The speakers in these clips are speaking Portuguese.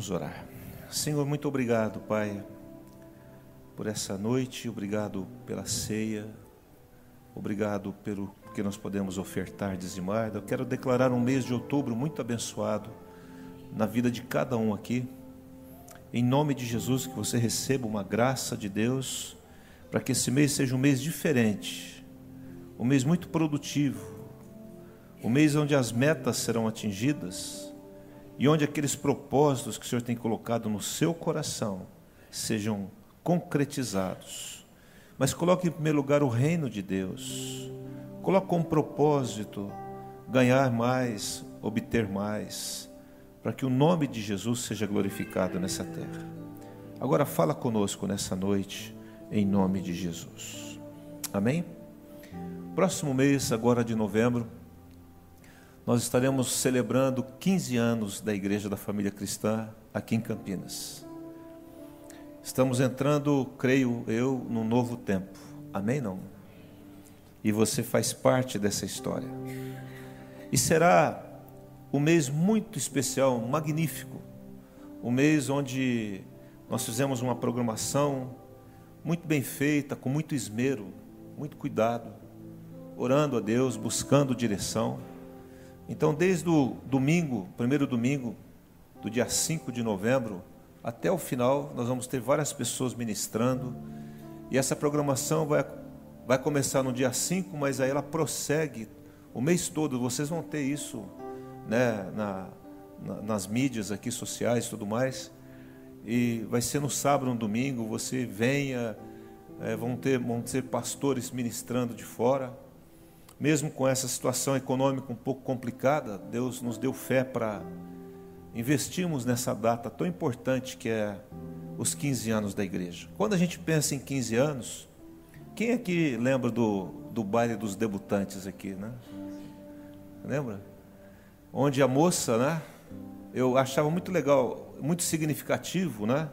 Vamos orar. Senhor, muito obrigado, Pai, por essa noite, obrigado pela ceia, obrigado pelo que nós podemos ofertar, dizimar. Eu quero declarar um mês de outubro muito abençoado na vida de cada um aqui. Em nome de Jesus, que você receba uma graça de Deus, para que esse mês seja um mês diferente, um mês muito produtivo, um mês onde as metas serão atingidas e onde aqueles propósitos que o Senhor tem colocado no seu coração sejam concretizados. Mas coloque em primeiro lugar o reino de Deus. Coloque como propósito ganhar mais, obter mais, para que o nome de Jesus seja glorificado nessa terra. Agora fala conosco nessa noite, em nome de Jesus. Amém? Próximo mês, agora de novembro, nós estaremos celebrando 15 anos da Igreja da Família Cristã aqui em Campinas. Estamos entrando, creio eu, num novo tempo. Amém? Não? E você faz parte dessa história. E será um mês muito especial, magnífico. Um mês onde nós fizemos uma programação muito bem feita, com muito esmero, muito cuidado, orando a Deus, buscando direção. Então, desde o domingo, primeiro domingo do dia 5 de novembro, até o final, nós vamos ter várias pessoas ministrando. E essa programação vai, vai começar no dia 5, mas aí ela prossegue o mês todo. Vocês vão ter isso né, na, na, nas mídias aqui sociais e tudo mais. E vai ser no sábado, no domingo. Você venha, é, vão, ter, vão ter pastores ministrando de fora mesmo com essa situação econômica um pouco complicada, Deus nos deu fé para investirmos nessa data tão importante que é os 15 anos da igreja. Quando a gente pensa em 15 anos, quem aqui lembra do, do baile dos debutantes aqui, né? Lembra? Onde a moça, né? Eu achava muito legal, muito significativo, né?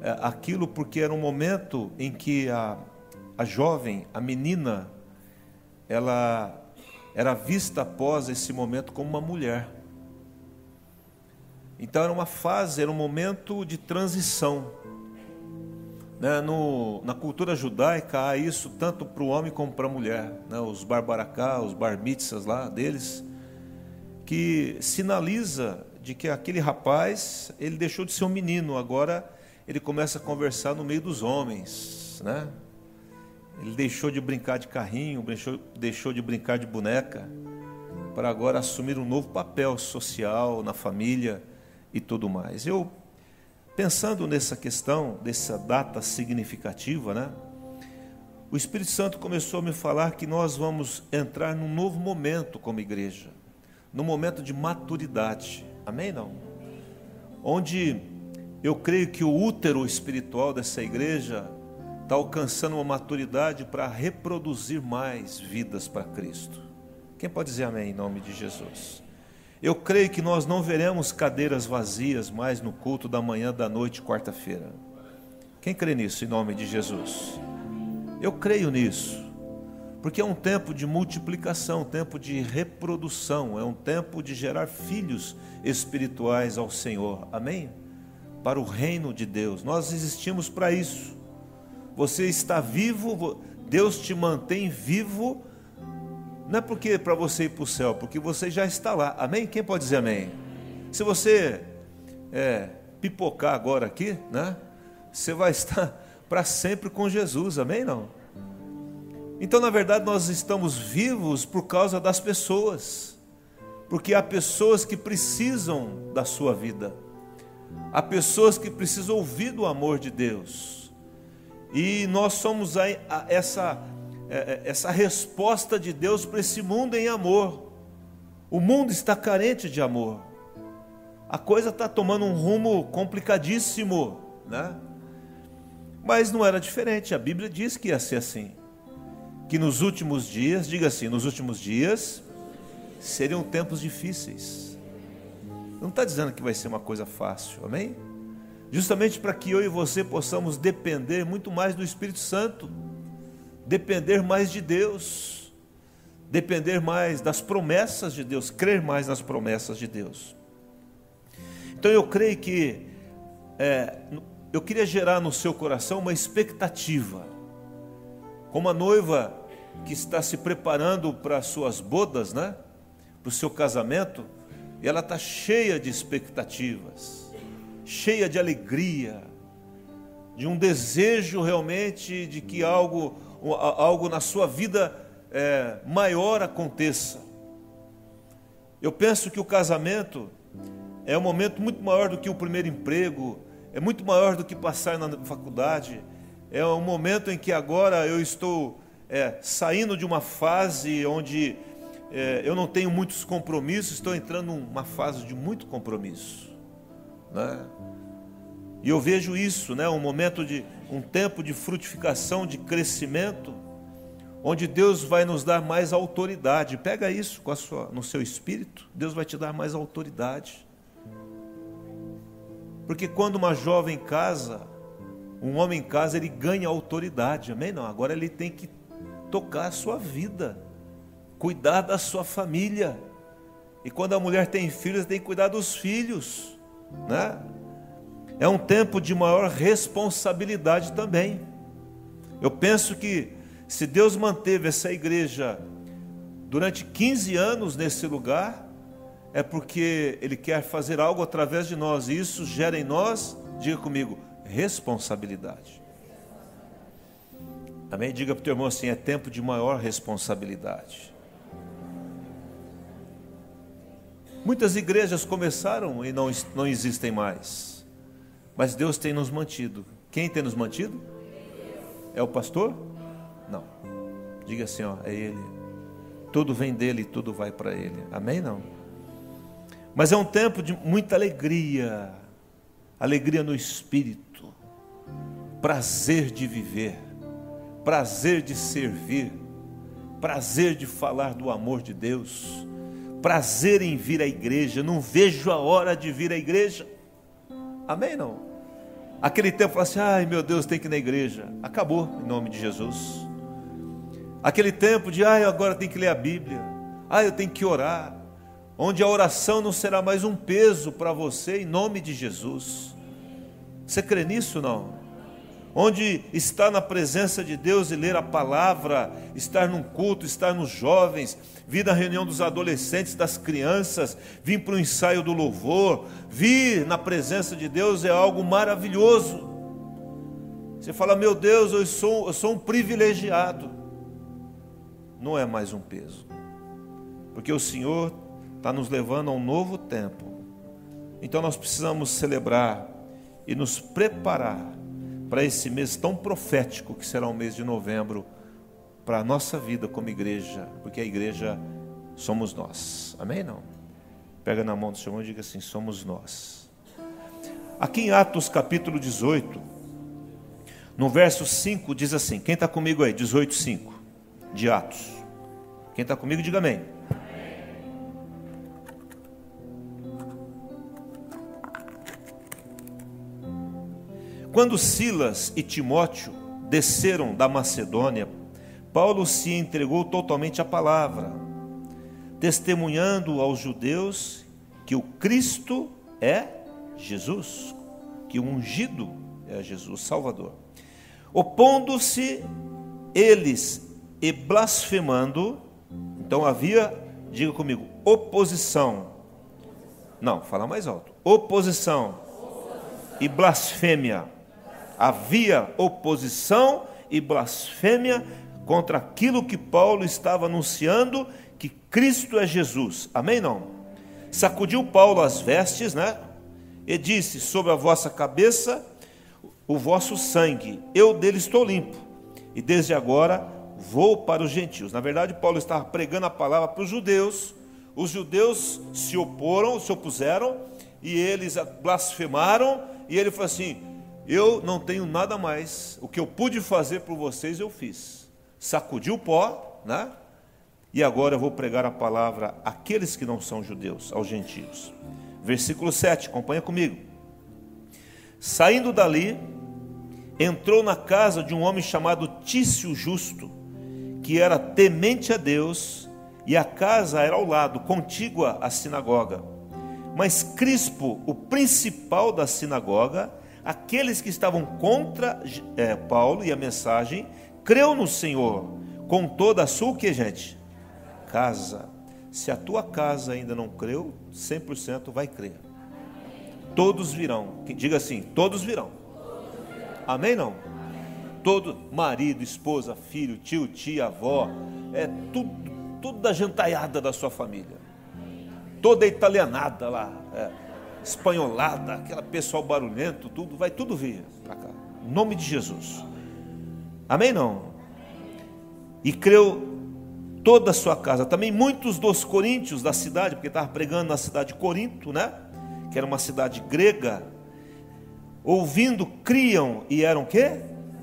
É, aquilo porque era um momento em que a, a jovem, a menina, ela era vista após esse momento como uma mulher. Então era uma fase, era um momento de transição. Né? No, na cultura judaica há isso tanto para o homem como para a mulher. Né? Os barbaracá, os bar lá deles, que sinaliza de que aquele rapaz, ele deixou de ser um menino, agora ele começa a conversar no meio dos homens, né? Ele deixou de brincar de carrinho, deixou, deixou de brincar de boneca, para agora assumir um novo papel social na família e tudo mais. Eu, pensando nessa questão, dessa data significativa, né? O Espírito Santo começou a me falar que nós vamos entrar num novo momento como igreja, num momento de maturidade. Amém? Não? Onde eu creio que o útero espiritual dessa igreja está alcançando uma maturidade para reproduzir mais vidas para Cristo. Quem pode dizer amém em nome de Jesus? Eu creio que nós não veremos cadeiras vazias mais no culto da manhã, da noite, quarta-feira. Quem crê nisso em nome de Jesus? Eu creio nisso, porque é um tempo de multiplicação, um tempo de reprodução, é um tempo de gerar filhos espirituais ao Senhor, amém? Para o reino de Deus, nós existimos para isso. Você está vivo, Deus te mantém vivo, não é porque para você ir para o céu, porque você já está lá. Amém? Quem pode dizer amém? Se você é, pipocar agora aqui, né? Você vai estar para sempre com Jesus. Amém? Não? Então, na verdade, nós estamos vivos por causa das pessoas, porque há pessoas que precisam da sua vida, há pessoas que precisam ouvir do amor de Deus. E nós somos a, a, essa, é, é, essa resposta de Deus para esse mundo em amor. O mundo está carente de amor. A coisa está tomando um rumo complicadíssimo, né? Mas não era diferente. A Bíblia diz que ia ser assim. Que nos últimos dias, diga assim, nos últimos dias seriam tempos difíceis. Não está dizendo que vai ser uma coisa fácil, amém? Justamente para que eu e você possamos depender muito mais do Espírito Santo, depender mais de Deus, depender mais das promessas de Deus, crer mais nas promessas de Deus. Então eu creio que é, eu queria gerar no seu coração uma expectativa, como a noiva que está se preparando para as suas bodas, né? Para o seu casamento, e ela está cheia de expectativas, cheia de alegria, de um desejo realmente de que algo, algo na sua vida é, maior aconteça. Eu penso que o casamento é um momento muito maior do que o primeiro emprego, é muito maior do que passar na faculdade, é um momento em que agora eu estou é, saindo de uma fase onde é, eu não tenho muitos compromissos, estou entrando numa fase de muito compromisso. Né? E eu vejo isso, né? um momento de um tempo de frutificação, de crescimento, onde Deus vai nos dar mais autoridade. Pega isso com a sua, no seu espírito, Deus vai te dar mais autoridade. Porque quando uma jovem casa, um homem casa, ele ganha autoridade, amém? Não, agora ele tem que tocar a sua vida, cuidar da sua família. E quando a mulher tem filhos, tem que cuidar dos filhos, né? É um tempo de maior responsabilidade também. Eu penso que se Deus manteve essa igreja durante 15 anos nesse lugar, é porque Ele quer fazer algo através de nós, e isso gera em nós, diga comigo, responsabilidade. Amém? Diga para o teu irmão assim: é tempo de maior responsabilidade. Muitas igrejas começaram e não, não existem mais, mas Deus tem nos mantido. Quem tem nos mantido? É o pastor? Não. Diga assim: ó, é Ele. Tudo vem dele e tudo vai para Ele. Amém? Não. Mas é um tempo de muita alegria, alegria no espírito, prazer de viver prazer de servir, prazer de falar do amor de Deus, prazer em vir à igreja. Não vejo a hora de vir à igreja. Amém? Não? Aquele tempo assim, ai meu Deus, tem que ir na igreja. Acabou, em nome de Jesus. Aquele tempo de, ai, agora tem que ler a Bíblia. Ai, eu tenho que orar. Onde a oração não será mais um peso para você, em nome de Jesus. Você crê nisso não? Onde estar na presença de Deus e ler a palavra, estar num culto, estar nos jovens, vir na reunião dos adolescentes, das crianças, vir para o ensaio do louvor, vir na presença de Deus é algo maravilhoso. Você fala, meu Deus, eu sou, eu sou um privilegiado. Não é mais um peso, porque o Senhor está nos levando a um novo tempo. Então nós precisamos celebrar e nos preparar para esse mês tão profético que será o mês de novembro, para a nossa vida como igreja, porque a igreja somos nós. Amém? Não? Pega na mão do seu irmão e diga assim: somos nós. Aqui em Atos capítulo 18, no verso 5, diz assim: quem está comigo aí? 18, 5 de Atos. Quem está comigo, diga amém. Quando Silas e Timóteo desceram da Macedônia, Paulo se entregou totalmente à palavra, testemunhando aos judeus que o Cristo é Jesus, que o ungido é Jesus, Salvador. Opondo-se eles e blasfemando, então havia, diga comigo, oposição. Não, fala mais alto. Oposição, oposição. e blasfêmia havia oposição e blasfêmia contra aquilo que Paulo estava anunciando, que Cristo é Jesus. Amém? Não? Sacudiu Paulo as vestes, né? E disse: Sobre a vossa cabeça o vosso sangue, eu dele estou limpo, e desde agora vou para os gentios. Na verdade, Paulo estava pregando a palavra para os judeus, os judeus se oporam, se opuseram, e eles blasfemaram, e ele falou assim: eu não tenho nada mais. O que eu pude fazer por vocês, eu fiz. Sacudi o pó, né? E agora eu vou pregar a palavra àqueles que não são judeus, aos gentios. Versículo 7, acompanha comigo. Saindo dali, entrou na casa de um homem chamado Tício Justo, que era temente a Deus, e a casa era ao lado, contígua à sinagoga. Mas Crispo, o principal da sinagoga, aqueles que estavam contra é, Paulo e a mensagem, creu no Senhor com toda a sua que gente? Casa. Se a tua casa ainda não creu, 100% vai crer. Todos virão. Diga assim, todos virão. Amém não? Todo marido, esposa, filho, tio, tia, avó, é tudo, tudo da jantaiada da sua família. Toda italianada lá, é, espanholada, aquela pessoal barulhento, tudo, vai tudo vir para cá. Em nome de Jesus. Amém não? E creu toda a sua casa. Também muitos dos coríntios da cidade, porque estava pregando na cidade de Corinto, né? Que era uma cidade grega. Ouvindo, criam e eram quê?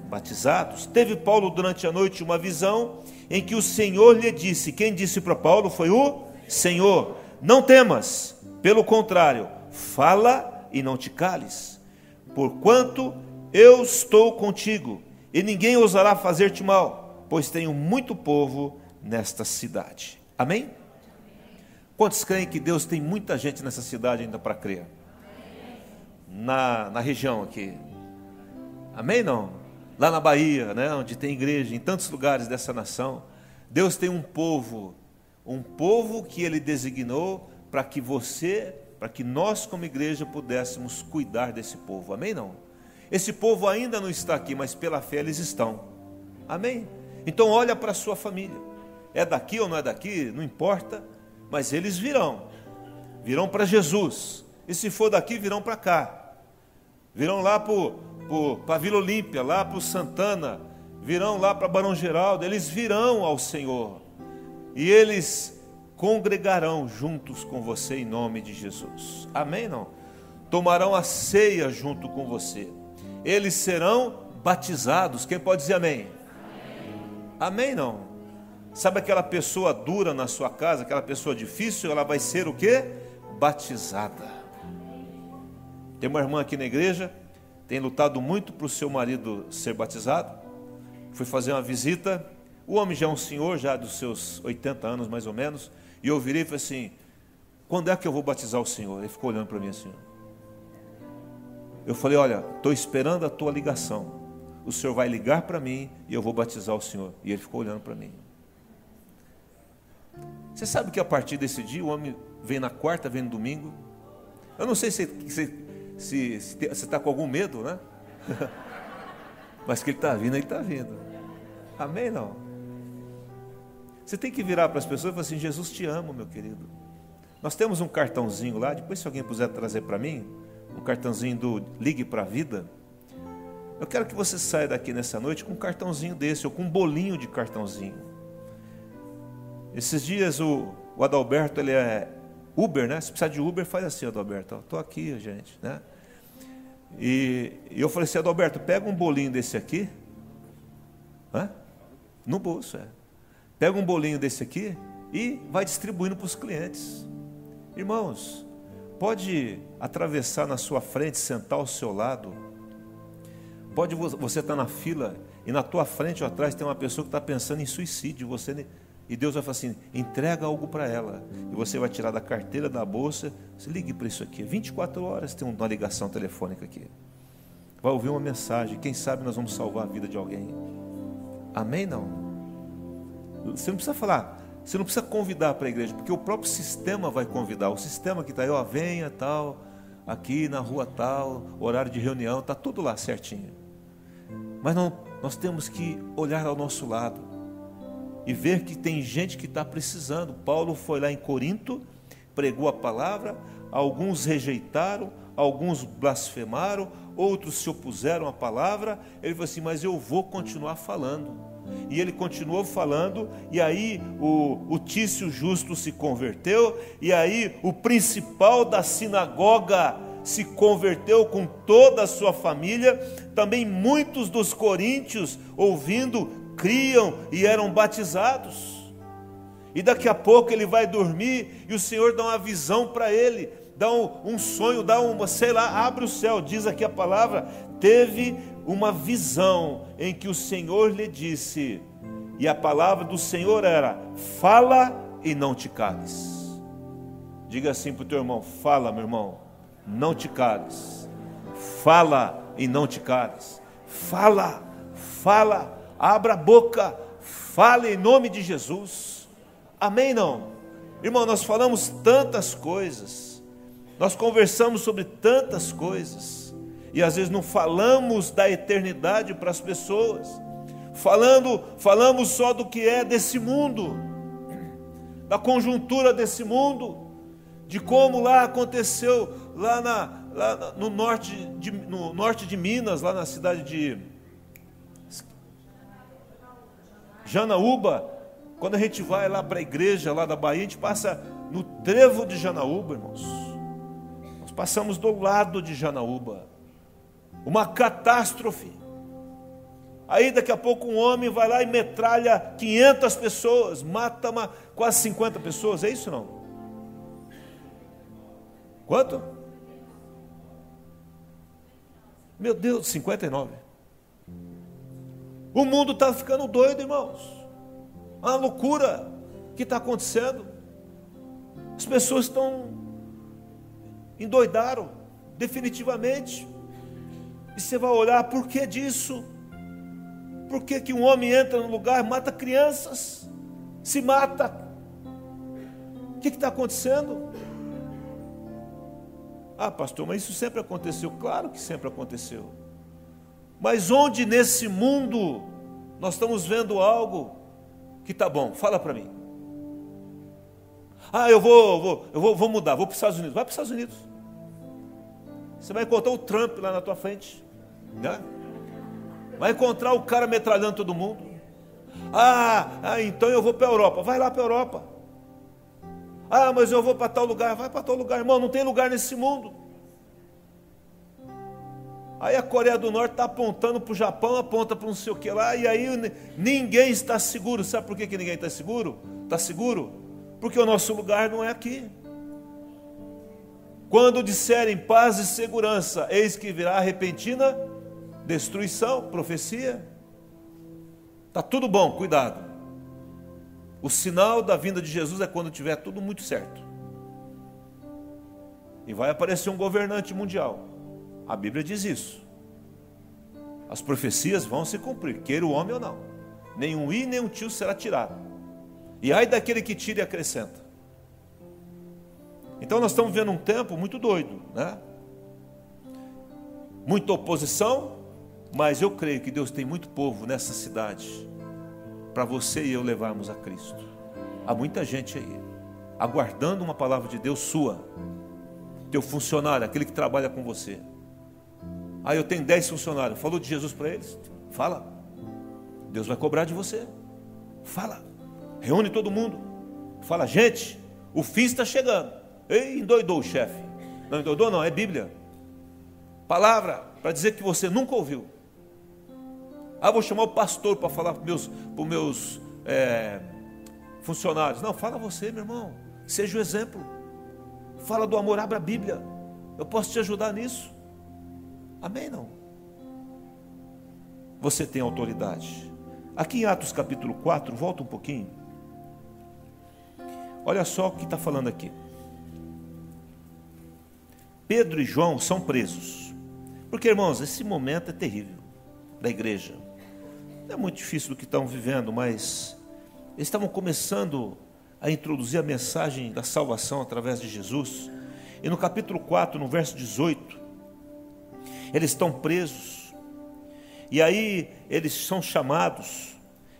Batizados. Teve Paulo durante a noite uma visão em que o Senhor lhe disse: Quem disse para Paulo foi o Senhor: Não temas, pelo contrário, fala e não te cales, porquanto eu estou contigo, e ninguém ousará fazer-te mal, pois tenho muito povo nesta cidade. Amém? Quantos creem que Deus tem muita gente nessa cidade ainda para crer? Na, na região aqui. Amém? Não? Lá na Bahia, né, onde tem igreja, em tantos lugares dessa nação. Deus tem um povo, um povo que Ele designou para que você, para que nós como igreja pudéssemos cuidar desse povo. Amém? Não? Esse povo ainda não está aqui, mas pela fé eles estão. Amém? Então olha para a sua família é daqui ou não é daqui, não importa, mas eles virão, virão para Jesus, e se for daqui, virão para cá, virão lá para a Vila Olímpia, lá para Santana, virão lá para Barão Geraldo, eles virão ao Senhor, e eles congregarão juntos com você em nome de Jesus, amém? Não? Tomarão a ceia junto com você, eles serão batizados, quem pode dizer amém? Amém, amém não? Sabe aquela pessoa dura na sua casa, aquela pessoa difícil, ela vai ser o que? Batizada. Tem uma irmã aqui na igreja, tem lutado muito para o seu marido ser batizado. Fui fazer uma visita. O homem já é um senhor, já dos seus 80 anos mais ou menos. E eu virei e falei assim: quando é que eu vou batizar o senhor? Ele ficou olhando para mim assim. Eu falei: olha, estou esperando a tua ligação. O senhor vai ligar para mim e eu vou batizar o senhor. E ele ficou olhando para mim. Você sabe que a partir desse dia o homem vem na quarta, vem no domingo. Eu não sei se você se, se, está com algum medo, né? Mas que ele está vindo, ele está vindo. Amém? Não? Você tem que virar para as pessoas e falar assim: Jesus te ama, meu querido. Nós temos um cartãozinho lá, depois se alguém puder trazer para mim, um cartãozinho do Ligue para a Vida. Eu quero que você saia daqui nessa noite com um cartãozinho desse, ou com um bolinho de cartãozinho. Esses dias o, o Adalberto, ele é Uber, né? Se precisar de Uber, faz assim, Adalberto. Estou aqui, gente, né? E, e, eu falei assim, Adalberto, pega um bolinho desse aqui. Hã? No bolso, é. Pega um bolinho desse aqui e vai distribuindo para os clientes. Irmãos, pode atravessar na sua frente, sentar ao seu lado. Pode você estar tá na fila e na tua frente ou atrás tem uma pessoa que está pensando em suicídio. Você e Deus vai falar assim: entrega algo para ela. E você vai tirar da carteira, da bolsa. Se ligue para isso aqui. 24 horas tem uma ligação telefônica aqui. Vai ouvir uma mensagem. Quem sabe nós vamos salvar a vida de alguém. Amém? Não? Você não precisa falar. Você não precisa convidar para a igreja, porque o próprio sistema vai convidar. O sistema que está aí, ó, venha tal, aqui na rua tal, horário de reunião, está tudo lá certinho. Mas não, nós temos que olhar ao nosso lado e ver que tem gente que está precisando. Paulo foi lá em Corinto, pregou a palavra, alguns rejeitaram, alguns blasfemaram, outros se opuseram à palavra. Ele falou assim: Mas eu vou continuar falando. E ele continuou falando, e aí o, o Tício Justo se converteu, e aí o principal da sinagoga se converteu com toda a sua família. Também muitos dos coríntios, ouvindo, criam e eram batizados. E daqui a pouco ele vai dormir e o Senhor dá uma visão para ele, dá um, um, sonho, dá uma, sei lá, abre o céu, diz aqui a palavra, teve uma visão em que o Senhor lhe disse, e a palavra do Senhor era: fala e não te cales. Diga assim para o teu irmão: fala, meu irmão, não te cales. Fala e não te cales. Fala, fala, abra a boca, fale em nome de Jesus. Amém? Não? Irmão, nós falamos tantas coisas, nós conversamos sobre tantas coisas, e às vezes não falamos da eternidade para as pessoas, falando, falamos só do que é desse mundo, da conjuntura desse mundo, de como lá aconteceu, lá, na, lá no, norte de, no norte de Minas, lá na cidade de Janaúba, quando a gente vai lá para a igreja lá da Bahia, a gente passa no trevo de Janaúba, irmãos. Nós passamos do lado de Janaúba. Uma catástrofe. Aí daqui a pouco um homem vai lá e metralha 500 pessoas, mata uma, quase 50 pessoas, é isso não? Quanto? Meu Deus, 59. O mundo está ficando doido, irmãos. Uma loucura que está acontecendo. As pessoas estão endoidaram, definitivamente. E você vai olhar, por que disso? Por que, que um homem entra no lugar, mata crianças, se mata? O que está acontecendo? Ah, pastor, mas isso sempre aconteceu. Claro que sempre aconteceu. Mas onde nesse mundo nós estamos vendo algo que está bom? Fala para mim. Ah, eu vou, vou, eu vou, vou mudar, vou para os Estados Unidos. Vai para os Estados Unidos. Você vai encontrar o Trump lá na tua frente. Né? Vai encontrar o cara metralhando todo mundo. Ah, ah então eu vou para a Europa. Vai lá para a Europa. Ah, mas eu vou para tal lugar. Vai para tal lugar, irmão. Não tem lugar nesse mundo. Aí a Coreia do Norte está apontando para o Japão, aponta para não sei o que lá, e aí ninguém está seguro. Sabe por que, que ninguém está seguro? Está seguro? Porque o nosso lugar não é aqui. Quando disserem paz e segurança, eis que virá repentina destruição, profecia. Está tudo bom, cuidado. O sinal da vinda de Jesus é quando tiver tudo muito certo. E vai aparecer um governante mundial. A Bíblia diz isso. As profecias vão se cumprir, queira o homem ou não. Nenhum i, nem um tio será tirado. E ai daquele que tira e acrescenta. Então nós estamos vendo um tempo muito doido, né? Muita oposição, mas eu creio que Deus tem muito povo nessa cidade para você e eu levarmos a Cristo. Há muita gente aí, aguardando uma palavra de Deus sua, teu funcionário, aquele que trabalha com você. Ah, eu tenho dez funcionários, falou de Jesus para eles? Fala, Deus vai cobrar de você. Fala, reúne todo mundo. Fala, gente, o fim está chegando. Ei, endoidou o chefe. Não endoidou, não, é Bíblia. Palavra para dizer que você nunca ouviu. Ah, vou chamar o pastor para falar para os meus, meus é, funcionários. Não, fala você, meu irmão. Seja o exemplo. Fala do amor, abra a Bíblia. Eu posso te ajudar nisso. Amém? Não. Você tem autoridade. Aqui em Atos capítulo 4, volta um pouquinho. Olha só o que está falando aqui. Pedro e João são presos. Porque, irmãos, esse momento é terrível da igreja. É muito difícil do que estão vivendo, mas eles estavam começando a introduzir a mensagem da salvação através de Jesus. E no capítulo 4, no verso 18, eles estão presos. E aí eles são chamados.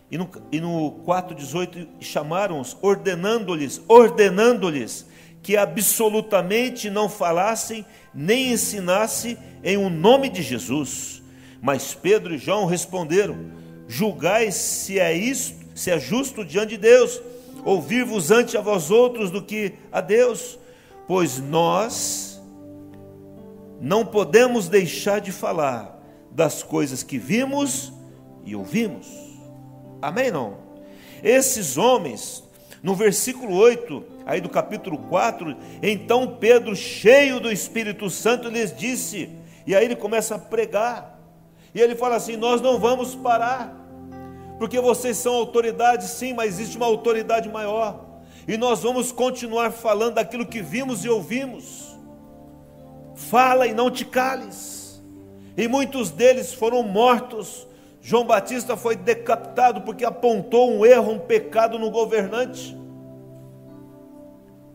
E no, e no 4,18 chamaram-os, ordenando-lhes, ordenando-lhes que absolutamente não falassem nem ensinassem em o um nome de Jesus. Mas Pedro e João responderam: julgai se é isto, se é justo diante de Deus, ouvir-vos ante a vós outros do que a Deus, pois nós não podemos deixar de falar das coisas que vimos e ouvimos. Amém não? Esses homens, no versículo 8, aí do capítulo 4, então Pedro, cheio do Espírito Santo, lhes disse, e aí ele começa a pregar, e ele fala assim: Nós não vamos parar, porque vocês são autoridade, sim, mas existe uma autoridade maior. E nós vamos continuar falando daquilo que vimos e ouvimos. Fala e não te cales. E muitos deles foram mortos. João Batista foi decapitado porque apontou um erro, um pecado no governante.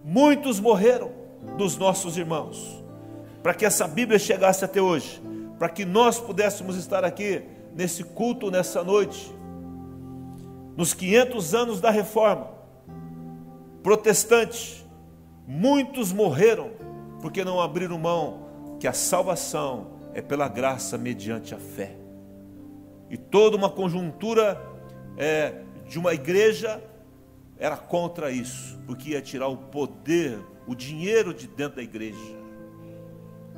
Muitos morreram dos nossos irmãos, para que essa Bíblia chegasse até hoje, para que nós pudéssemos estar aqui nesse culto nessa noite, nos 500 anos da reforma protestante, muitos morreram porque não abriram mão que a salvação é pela graça mediante a fé. E toda uma conjuntura é, de uma igreja era contra isso, porque ia tirar o poder, o dinheiro de dentro da igreja.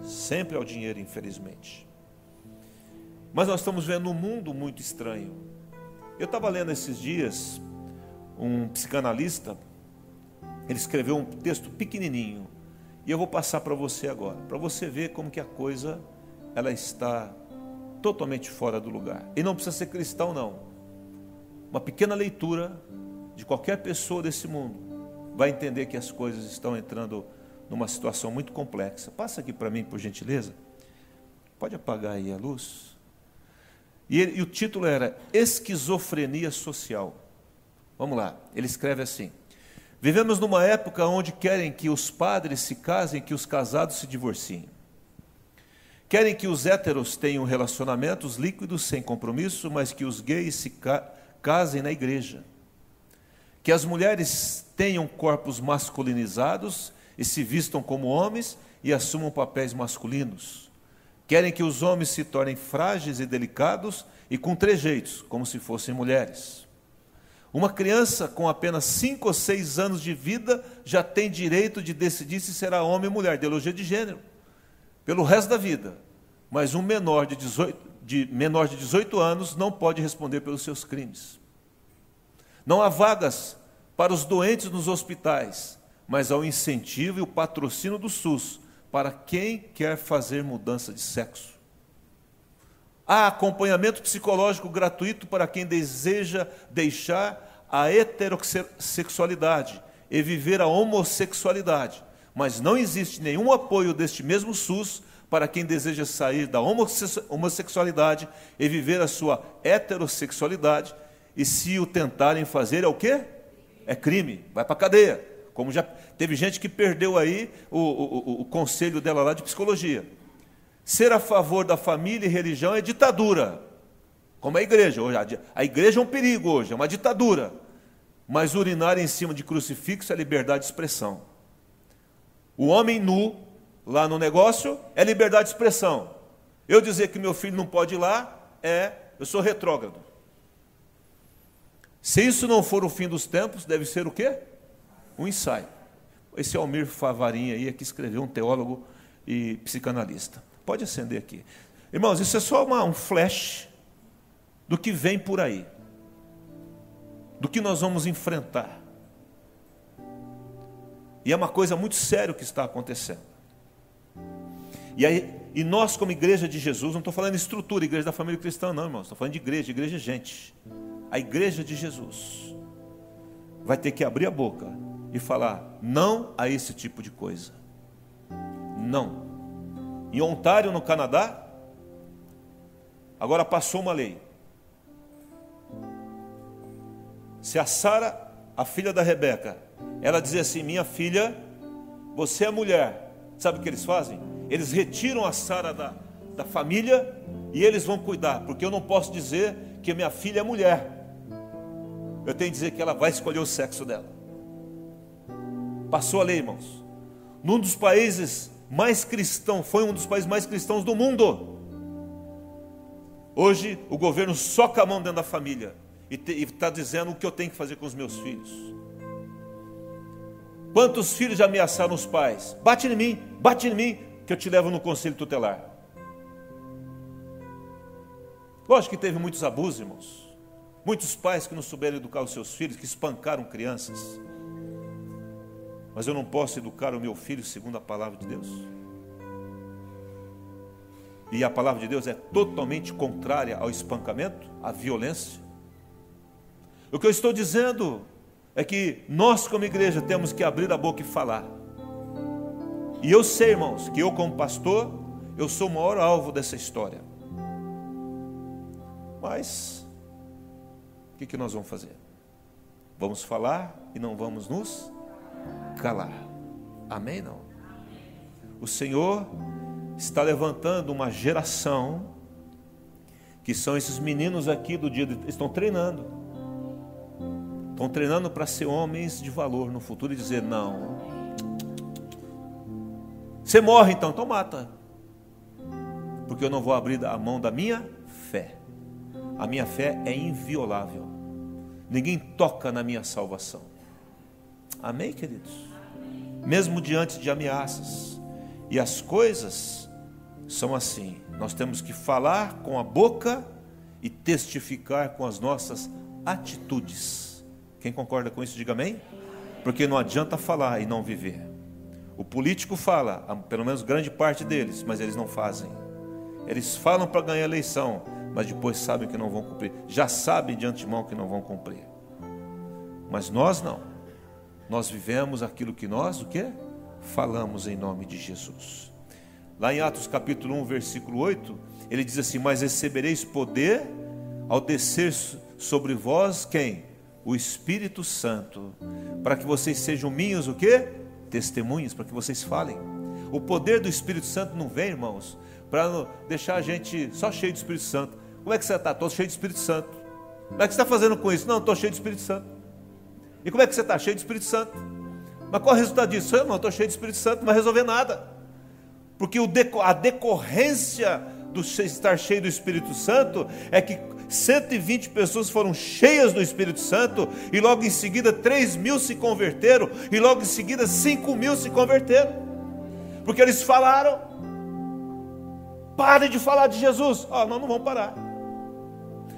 Sempre é o dinheiro, infelizmente. Mas nós estamos vendo um mundo muito estranho. Eu estava lendo esses dias um psicanalista, ele escreveu um texto pequenininho, e eu vou passar para você agora, para você ver como que a coisa ela está totalmente fora do lugar. E não precisa ser cristão não. Uma pequena leitura de qualquer pessoa desse mundo vai entender que as coisas estão entrando numa situação muito complexa. Passa aqui para mim, por gentileza. Pode apagar aí a luz. E, ele, e o título era Esquizofrenia Social. Vamos lá. Ele escreve assim: Vivemos numa época onde querem que os padres se casem, que os casados se divorciem. Querem que os héteros tenham relacionamentos líquidos sem compromisso, mas que os gays se ca casem na igreja que as mulheres tenham corpos masculinizados e se vistam como homens e assumam papéis masculinos. Querem que os homens se tornem frágeis e delicados e com trejeitos, como se fossem mulheres. Uma criança com apenas 5 ou 6 anos de vida já tem direito de decidir se será homem ou mulher, ideologia de gênero, pelo resto da vida. Mas um menor de 18, de, menor de 18 anos não pode responder pelos seus crimes. Não há vagas para os doentes nos hospitais, mas ao incentivo e o patrocínio do SUS para quem quer fazer mudança de sexo. Há acompanhamento psicológico gratuito para quem deseja deixar a heterossexualidade e viver a homossexualidade, mas não existe nenhum apoio deste mesmo SUS para quem deseja sair da homossexualidade e viver a sua heterossexualidade e se o tentarem fazer, é o quê? É crime, vai para a cadeia. Como já teve gente que perdeu aí o, o, o conselho dela lá de psicologia. Ser a favor da família e religião é ditadura. Como a igreja. Hoje, a igreja é um perigo hoje, é uma ditadura. Mas urinar em cima de crucifixo é liberdade de expressão. O homem nu, lá no negócio, é liberdade de expressão. Eu dizer que meu filho não pode ir lá, é, eu sou retrógrado. Se isso não for o fim dos tempos, deve ser o quê? Um ensaio. Esse Almir Favarinha aí é que escreveu, um teólogo e psicanalista. Pode acender aqui. Irmãos, isso é só uma, um flash do que vem por aí. Do que nós vamos enfrentar. E é uma coisa muito séria o que está acontecendo. E, aí, e nós, como igreja de Jesus, não estou falando estrutura, igreja da família cristã, não, irmãos. Estou falando de igreja, igreja é gente a igreja de Jesus vai ter que abrir a boca e falar não a esse tipo de coisa. Não. Em Ontário, no Canadá, agora passou uma lei. Se a Sara, a filha da Rebeca, ela dizia assim: Minha filha, você é mulher. Sabe o que eles fazem? Eles retiram a Sara da, da família e eles vão cuidar, porque eu não posso dizer que minha filha é mulher eu tenho que dizer que ela vai escolher o sexo dela. Passou a lei, irmãos. Num dos países mais cristãos, foi um dos países mais cristãos do mundo. Hoje o governo soca a mão dentro da família e está dizendo o que eu tenho que fazer com os meus filhos. Quantos filhos ameaçaram os pais? Bate em mim, bate em mim, que eu te levo no conselho tutelar. Lógico que teve muitos abusos, irmãos. Muitos pais que não souberam educar os seus filhos, que espancaram crianças. Mas eu não posso educar o meu filho segundo a palavra de Deus. E a palavra de Deus é totalmente contrária ao espancamento, à violência. O que eu estou dizendo é que nós, como igreja, temos que abrir a boca e falar. E eu sei, irmãos, que eu, como pastor, eu sou o maior alvo dessa história. Mas, o que, que nós vamos fazer? Vamos falar e não vamos nos calar. Amém? Não? O Senhor está levantando uma geração que são esses meninos aqui do dia de, estão treinando. Estão treinando para ser homens de valor no futuro e dizer não. Você morre então, então mata. Porque eu não vou abrir a mão da minha fé. A minha fé é inviolável. Ninguém toca na minha salvação. Amém, queridos? Mesmo diante de ameaças. E as coisas são assim. Nós temos que falar com a boca e testificar com as nossas atitudes. Quem concorda com isso, diga amém. Porque não adianta falar e não viver. O político fala, pelo menos grande parte deles, mas eles não fazem. Eles falam para ganhar eleição, mas depois sabem que não vão cumprir. Já sabem de antemão que não vão cumprir. Mas nós não. Nós vivemos aquilo que nós, o quê? Falamos em nome de Jesus. Lá em Atos capítulo 1, versículo 8, ele diz assim: "Mas recebereis poder ao descer sobre vós quem? O Espírito Santo, para que vocês sejam minhas o quê? Testemunhas, para que vocês falem. O poder do Espírito Santo não vem, irmãos, para deixar a gente só cheio de Espírito Santo. Como é que você está? Estou cheio de Espírito Santo. Como é que você está fazendo com isso? Não, estou cheio de Espírito Santo. E como é que você está? Cheio de Espírito Santo. Mas qual é o resultado disso? Eu não estou cheio de Espírito Santo, não vai resolver nada. Porque a decorrência do estar cheio do Espírito Santo é que 120 pessoas foram cheias do Espírito Santo, e logo em seguida 3 mil se converteram, e logo em seguida 5 mil se converteram, porque eles falaram, Pare de falar de Jesus. Oh, nós não vamos parar.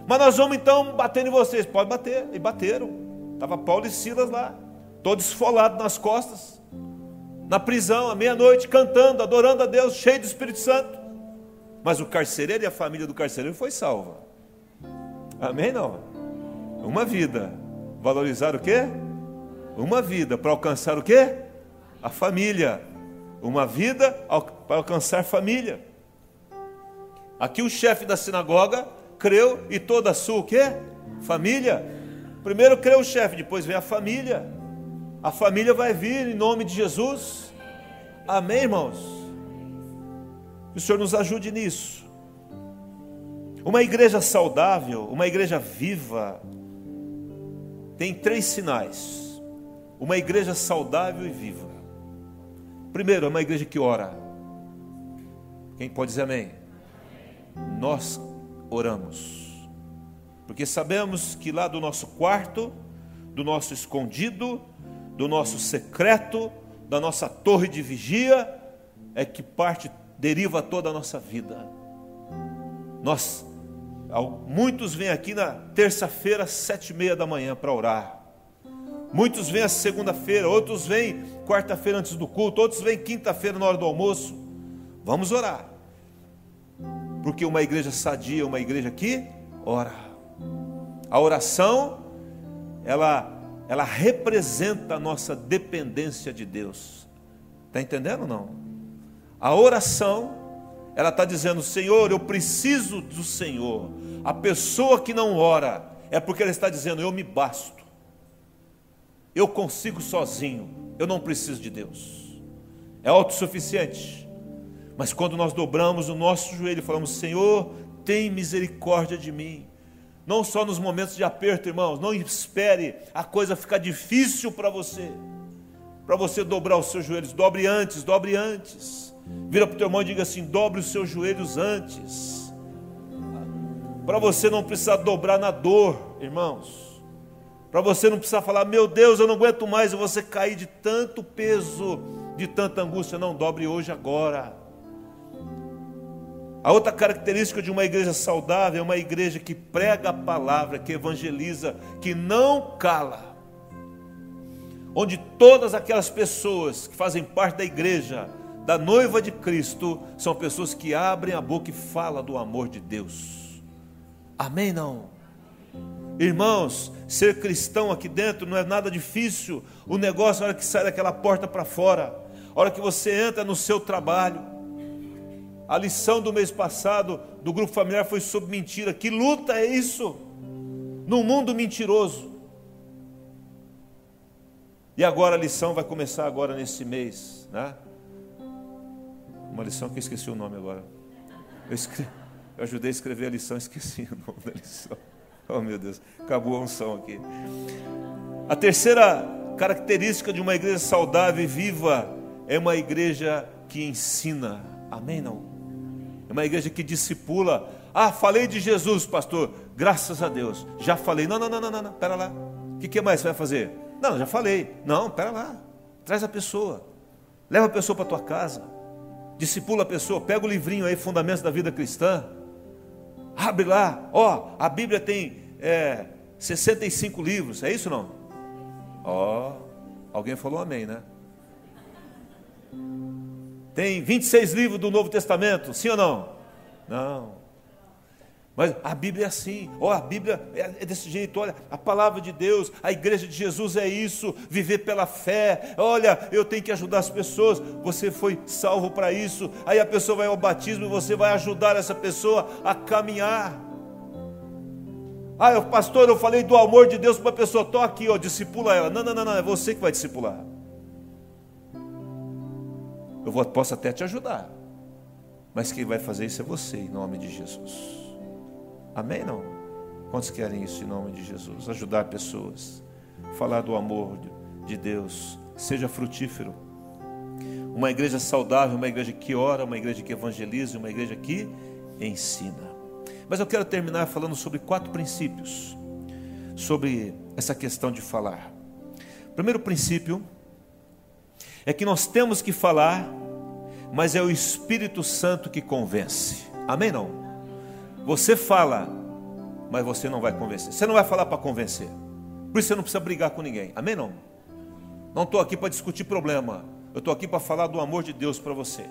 Mas nós vamos então bater em vocês. Pode bater. E bateram. Estava Paulo e Silas lá, todo esfolado nas costas, na prisão, à meia-noite, cantando, adorando a Deus, cheio do Espírito Santo. Mas o carcereiro e a família do carcereiro foi salva. Amém? Não? Uma vida. Valorizar o quê? Uma vida. Para alcançar o quê? A família. Uma vida para alcançar família. Aqui o chefe da sinagoga creu e toda a sua o quê? Família. Primeiro creu o chefe, depois vem a família. A família vai vir em nome de Jesus. Amém, irmãos? Que o Senhor nos ajude nisso. Uma igreja saudável, uma igreja viva, tem três sinais. Uma igreja saudável e viva. Primeiro, é uma igreja que ora. Quem pode dizer amém? nós oramos. Porque sabemos que lá do nosso quarto, do nosso escondido, do nosso secreto, da nossa torre de vigia, é que parte, deriva toda a nossa vida. Nós, muitos vêm aqui na terça-feira, sete e meia da manhã para orar. Muitos vêm a segunda-feira, outros vêm quarta-feira antes do culto, outros vêm quinta-feira na hora do almoço. Vamos orar. Porque uma igreja sadia uma igreja que ora. A oração, ela, ela representa a nossa dependência de Deus. Está entendendo ou não? A oração, ela está dizendo: Senhor, eu preciso do Senhor. A pessoa que não ora é porque ela está dizendo: Eu me basto. Eu consigo sozinho. Eu não preciso de Deus. É autossuficiente. Mas quando nós dobramos o nosso joelho e falamos: Senhor, tem misericórdia de mim. Não só nos momentos de aperto, irmãos, não espere a coisa ficar difícil para você. Para você dobrar os seus joelhos, dobre antes, dobre antes. Vira para o teu irmão e diga assim: dobre os seus joelhos antes. Para você não precisar dobrar na dor, irmãos. Para você não precisar falar, meu Deus, eu não aguento mais, e você cair de tanto peso, de tanta angústia. Não, dobre hoje, agora. A outra característica de uma igreja saudável é uma igreja que prega a palavra, que evangeliza, que não cala. Onde todas aquelas pessoas que fazem parte da igreja, da noiva de Cristo, são pessoas que abrem a boca e falam do amor de Deus. Amém? Não? Irmãos, ser cristão aqui dentro não é nada difícil. O negócio é a hora que sai daquela porta para fora, a hora que você entra no seu trabalho. A lição do mês passado do grupo familiar foi sobre mentira. Que luta é isso? Num mundo mentiroso. E agora a lição vai começar agora nesse mês, né? Uma lição que eu esqueci o nome agora. Eu, escrevi, eu ajudei a escrever a lição, esqueci o nome da lição. Oh meu Deus, acabou a unção aqui. A terceira característica de uma igreja saudável e viva é uma igreja que ensina. Amém? Não? É uma igreja que discipula. Ah, falei de Jesus, pastor. Graças a Deus. Já falei. Não, não, não, não, não, não. Pera lá. O que, que mais você vai fazer? Não, já falei. Não, pera lá. Traz a pessoa. Leva a pessoa para tua casa. Discipula a pessoa. Pega o livrinho aí, Fundamentos da Vida Cristã. Abre lá. Ó, a Bíblia tem é, 65 livros. É isso não? Ó, alguém falou amém, né? Tem 26 livros do Novo Testamento, sim ou não? Não. Mas a Bíblia é assim, ó, a Bíblia é, é desse jeito, olha, a palavra de Deus, a igreja de Jesus é isso, viver pela fé. Olha, eu tenho que ajudar as pessoas. Você foi salvo para isso. Aí a pessoa vai ao batismo e você vai ajudar essa pessoa a caminhar. Ah, pastor, eu falei do amor de Deus para a pessoa, estou aqui, ó, discipula ela. Não, não, não, não, é você que vai discipular. Eu vou, posso até te ajudar, mas quem vai fazer isso é você, em nome de Jesus. Amém? Não? Quantos querem isso em nome de Jesus? Ajudar pessoas, falar do amor de Deus, seja frutífero. Uma igreja saudável, uma igreja que ora, uma igreja que evangeliza, uma igreja que ensina. Mas eu quero terminar falando sobre quatro princípios sobre essa questão de falar. Primeiro princípio é que nós temos que falar, mas é o Espírito Santo que convence. Amém? Não? Você fala, mas você não vai convencer. Você não vai falar para convencer. Por isso você não precisa brigar com ninguém. Amém? Não? Não estou aqui para discutir problema. Eu estou aqui para falar do amor de Deus para você.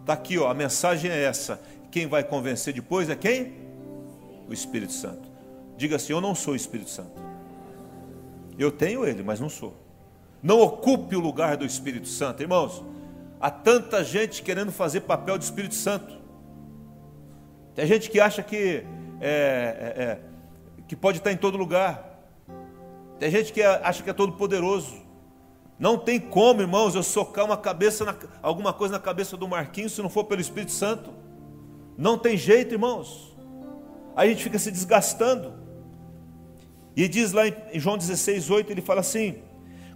Está aqui, ó, a mensagem é essa. Quem vai convencer depois é quem? O Espírito Santo. Diga assim: Eu não sou o Espírito Santo. Eu tenho ele, mas não sou. Não ocupe o lugar do Espírito Santo, irmãos. Há tanta gente querendo fazer papel de Espírito Santo. Tem gente que acha que, é, é, é, que pode estar em todo lugar. Tem gente que acha que é todo poderoso. Não tem como, irmãos, eu socar uma cabeça, na, alguma coisa na cabeça do Marquinhos se não for pelo Espírito Santo. Não tem jeito, irmãos. Aí a gente fica se desgastando. E diz lá em João 16, 8, ele fala assim: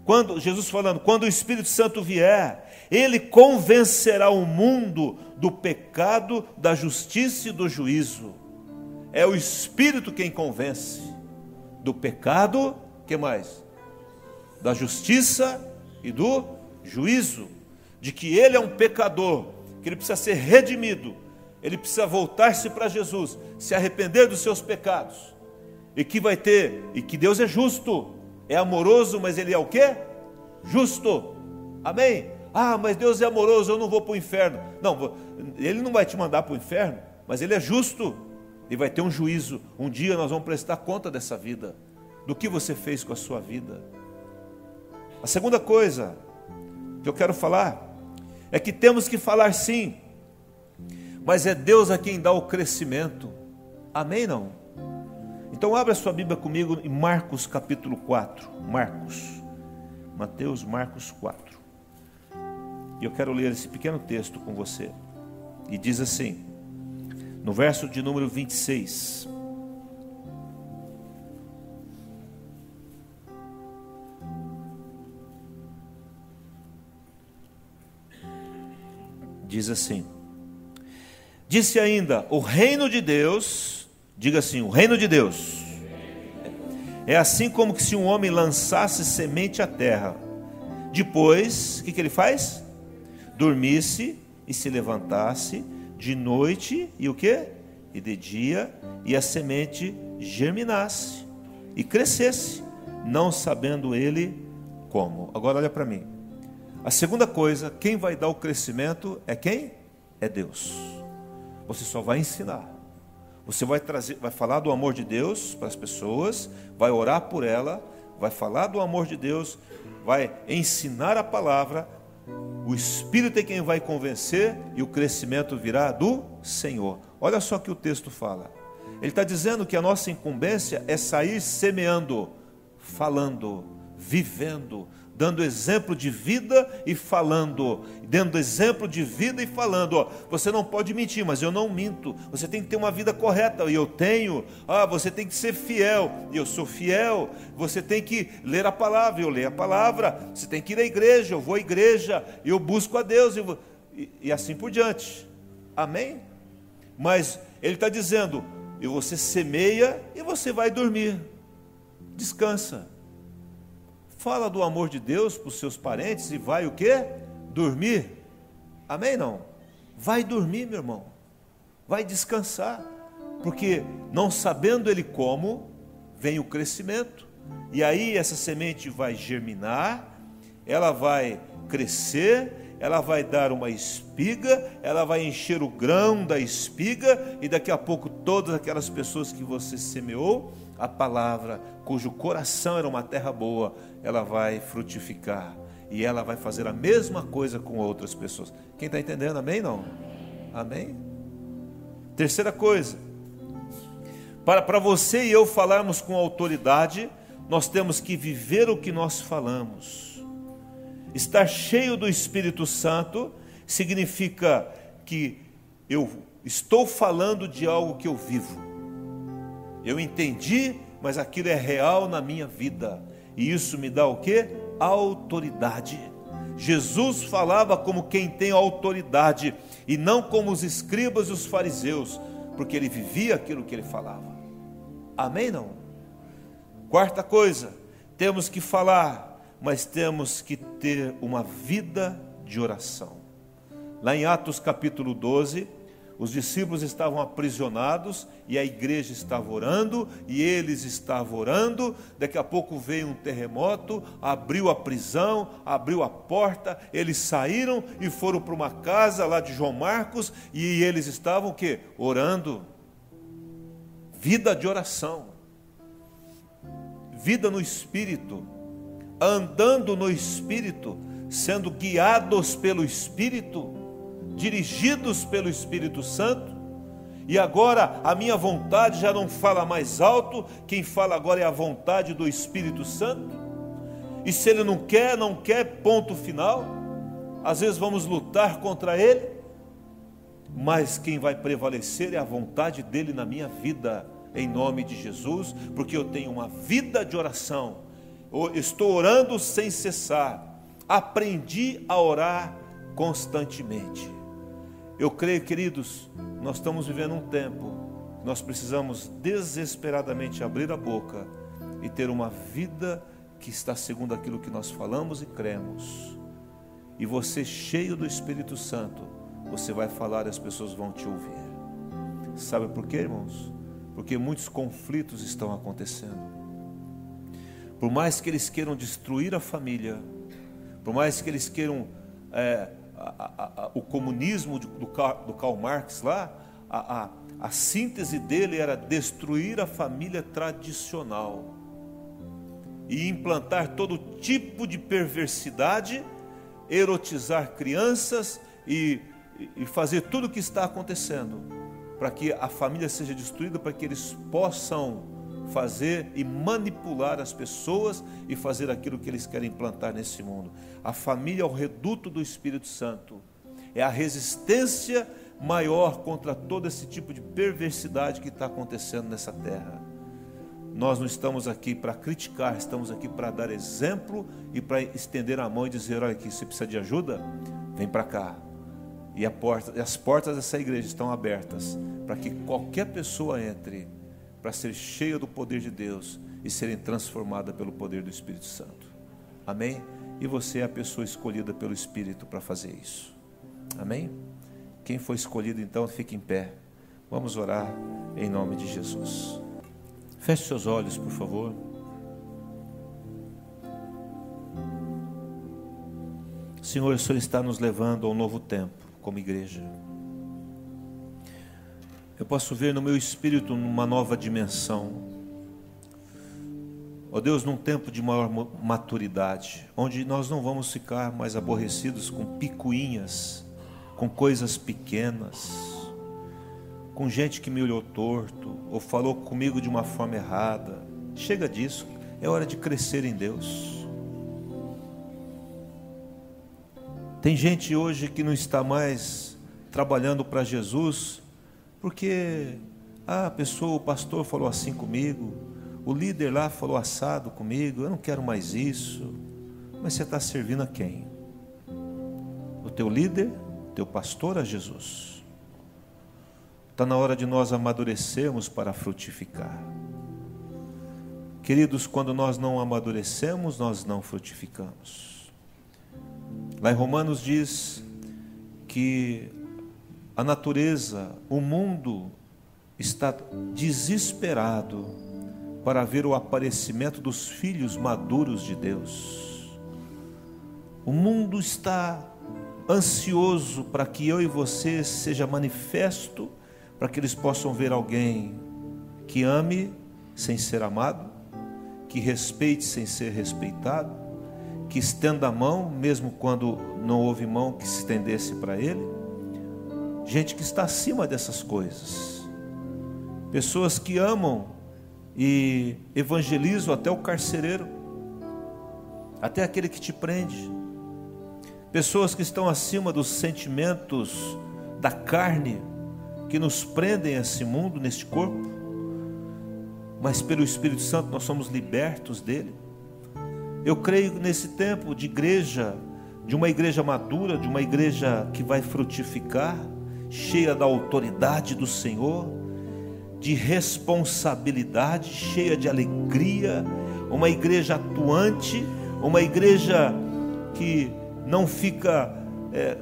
quando Jesus falando, quando o Espírito Santo vier, ele convencerá o mundo do pecado, da justiça e do juízo. É o Espírito quem convence do pecado, que mais? Da justiça e do juízo, de que ele é um pecador, que ele precisa ser redimido, ele precisa voltar-se para Jesus, se arrepender dos seus pecados, e que vai ter, e que Deus é justo, é amoroso, mas ele é o que? Justo. Amém? Ah, mas Deus é amoroso, eu não vou para o inferno. Não, Ele não vai te mandar para o inferno, mas Ele é justo e vai ter um juízo. Um dia nós vamos prestar conta dessa vida, do que você fez com a sua vida. A segunda coisa que eu quero falar é que temos que falar sim, mas é Deus a quem dá o crescimento. Amém? Não? Então abra sua Bíblia comigo em Marcos capítulo 4. Marcos. Mateus, Marcos 4. E eu quero ler esse pequeno texto com você. E diz assim, no verso de número 26. Diz assim: Disse ainda: O reino de Deus, diga assim: O reino de Deus é assim como que se um homem lançasse semente à terra. Depois, o que, que ele faz? Dormisse e se levantasse de noite e o que? E de dia, e a semente germinasse e crescesse, não sabendo ele como. Agora olha para mim. A segunda coisa, quem vai dar o crescimento é quem? É Deus. Você só vai ensinar. Você vai trazer, vai falar do amor de Deus para as pessoas, vai orar por ela, vai falar do amor de Deus, vai ensinar a palavra. O Espírito é quem vai convencer e o crescimento virá do Senhor. Olha só o que o texto fala. Ele está dizendo que a nossa incumbência é sair semeando, falando, vivendo, dando exemplo de vida e falando, dando exemplo de vida e falando. Ó, você não pode mentir, mas eu não minto. Você tem que ter uma vida correta e eu tenho. Ah, você tem que ser fiel e eu sou fiel. Você tem que ler a palavra, eu leio a palavra. Você tem que ir à igreja, eu vou à igreja, eu busco a Deus e, e assim por diante. Amém? Mas ele está dizendo: e você semeia e você vai dormir. Descansa. Fala do amor de Deus para os seus parentes e vai o quê? Dormir. Amém não? Vai dormir, meu irmão. Vai descansar. Porque não sabendo ele como, vem o crescimento. E aí essa semente vai germinar, ela vai crescer, ela vai dar uma espiga, ela vai encher o grão da espiga, e daqui a pouco todas aquelas pessoas que você semeou, a palavra, cujo coração era uma terra boa, ela vai frutificar e ela vai fazer a mesma coisa com outras pessoas. Quem está entendendo? Amém? Não? Amém? Terceira coisa, para, para você e eu falarmos com autoridade, nós temos que viver o que nós falamos. Estar cheio do Espírito Santo significa que eu estou falando de algo que eu vivo. Eu entendi, mas aquilo é real na minha vida. E isso me dá o que? Autoridade. Jesus falava como quem tem autoridade e não como os escribas e os fariseus, porque ele vivia aquilo que ele falava. Amém? Não? Quarta coisa, temos que falar, mas temos que ter uma vida de oração. Lá em Atos capítulo 12, os discípulos estavam aprisionados e a igreja estava orando e eles estavam orando. Daqui a pouco veio um terremoto, abriu a prisão, abriu a porta. Eles saíram e foram para uma casa lá de João Marcos e eles estavam o quê? Orando. Vida de oração. Vida no espírito. Andando no espírito, sendo guiados pelo espírito dirigidos pelo Espírito Santo, e agora a minha vontade já não fala mais alto, quem fala agora é a vontade do Espírito Santo. E se ele não quer, não quer, ponto final. Às vezes vamos lutar contra ele, mas quem vai prevalecer é a vontade dele na minha vida, em nome de Jesus, porque eu tenho uma vida de oração. estou orando sem cessar. Aprendi a orar constantemente. Eu creio, queridos, nós estamos vivendo um tempo, nós precisamos desesperadamente abrir a boca e ter uma vida que está segundo aquilo que nós falamos e cremos. E você, cheio do Espírito Santo, você vai falar e as pessoas vão te ouvir. Sabe por quê, irmãos? Porque muitos conflitos estão acontecendo. Por mais que eles queiram destruir a família, por mais que eles queiram é, a, a, o comunismo do, do Karl Marx lá, a, a síntese dele era destruir a família tradicional e implantar todo tipo de perversidade, erotizar crianças e, e fazer tudo o que está acontecendo para que a família seja destruída, para que eles possam fazer e manipular as pessoas e fazer aquilo que eles querem implantar nesse mundo. A família é o reduto do Espírito Santo, é a resistência maior contra todo esse tipo de perversidade que está acontecendo nessa terra. Nós não estamos aqui para criticar, estamos aqui para dar exemplo e para estender a mão e dizer: olha aqui, você precisa de ajuda? Vem para cá. E porta, as portas dessa igreja estão abertas para que qualquer pessoa entre para ser cheia do poder de Deus e serem transformada pelo poder do Espírito Santo. Amém? E você é a pessoa escolhida pelo Espírito para fazer isso. Amém? Quem foi escolhido então, fique em pé. Vamos orar em nome de Jesus. Feche seus olhos, por favor. Senhor, o Senhor está nos levando a um novo tempo como igreja. Eu posso ver no meu espírito uma nova dimensão. Ó oh Deus, num tempo de maior maturidade, onde nós não vamos ficar mais aborrecidos com picuinhas, com coisas pequenas, com gente que me olhou torto ou falou comigo de uma forma errada. Chega disso, é hora de crescer em Deus. Tem gente hoje que não está mais trabalhando para Jesus porque ah, a pessoa, o pastor falou assim comigo, o líder lá falou assado comigo, eu não quero mais isso. Mas você está servindo a quem? O teu líder, teu pastor a Jesus. Está na hora de nós amadurecermos para frutificar. Queridos, quando nós não amadurecemos, nós não frutificamos. Lá em Romanos diz que a natureza, o mundo está desesperado para ver o aparecimento dos filhos maduros de Deus. O mundo está ansioso para que eu e você seja manifesto, para que eles possam ver alguém que ame sem ser amado, que respeite sem ser respeitado, que estenda a mão mesmo quando não houve mão que se estendesse para ele gente que está acima dessas coisas, pessoas que amam e evangelizam até o carcereiro, até aquele que te prende, pessoas que estão acima dos sentimentos da carne que nos prendem a esse mundo, neste corpo, mas pelo Espírito Santo nós somos libertos dele. Eu creio nesse tempo de igreja, de uma igreja madura, de uma igreja que vai frutificar, cheia da autoridade do Senhor, de responsabilidade, cheia de alegria, uma igreja atuante, uma igreja que não fica é,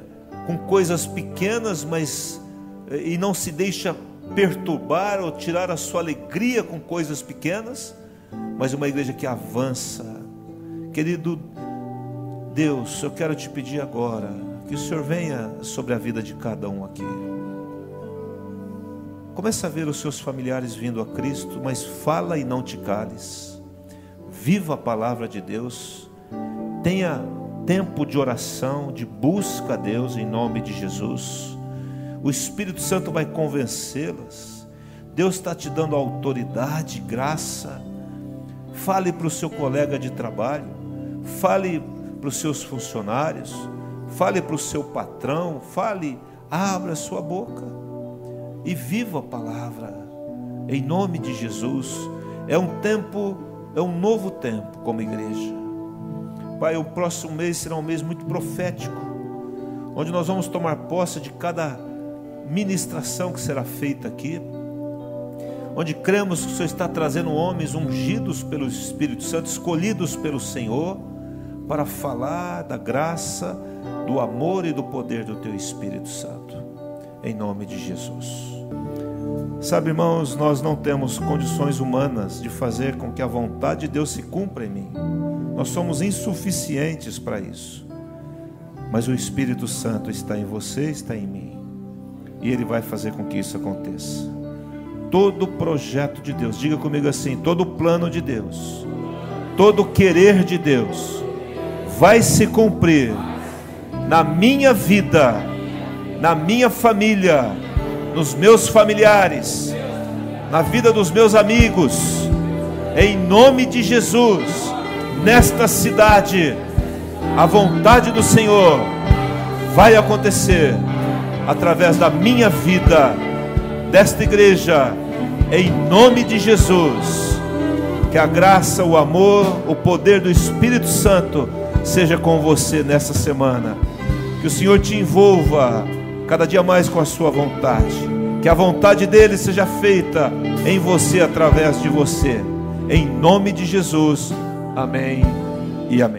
com coisas pequenas, mas é, e não se deixa perturbar ou tirar a sua alegria com coisas pequenas, mas uma igreja que avança. Querido Deus, eu quero te pedir agora, que o Senhor venha sobre a vida de cada um aqui. Começa a ver os seus familiares vindo a Cristo, mas fala e não te cales. Viva a palavra de Deus. Tenha tempo de oração, de busca a Deus em nome de Jesus. O Espírito Santo vai convencê-las. Deus está te dando autoridade, graça. Fale para o seu colega de trabalho, fale para os seus funcionários fale para o seu patrão, fale, abra sua boca e viva a palavra, em nome de Jesus. É um tempo, é um novo tempo como igreja. Pai, o próximo mês será um mês muito profético, onde nós vamos tomar posse de cada ministração que será feita aqui, onde cremos que o Senhor está trazendo homens ungidos pelo Espírito Santo, escolhidos pelo Senhor, para falar da graça, do amor e do poder do Teu Espírito Santo, em nome de Jesus. Sabe, irmãos, nós não temos condições humanas de fazer com que a vontade de Deus se cumpra em mim, nós somos insuficientes para isso, mas o Espírito Santo está em você, está em mim, e Ele vai fazer com que isso aconteça. Todo projeto de Deus, diga comigo assim: todo plano de Deus, todo querer de Deus, vai se cumprir na minha vida, na minha família, nos meus familiares, na vida dos meus amigos, em nome de Jesus, nesta cidade, a vontade do Senhor vai acontecer através da minha vida, desta igreja, em nome de Jesus. Que a graça, o amor, o poder do Espírito Santo seja com você nessa semana. Que o Senhor te envolva cada dia mais com a sua vontade. Que a vontade dele seja feita em você através de você. Em nome de Jesus. Amém e amém.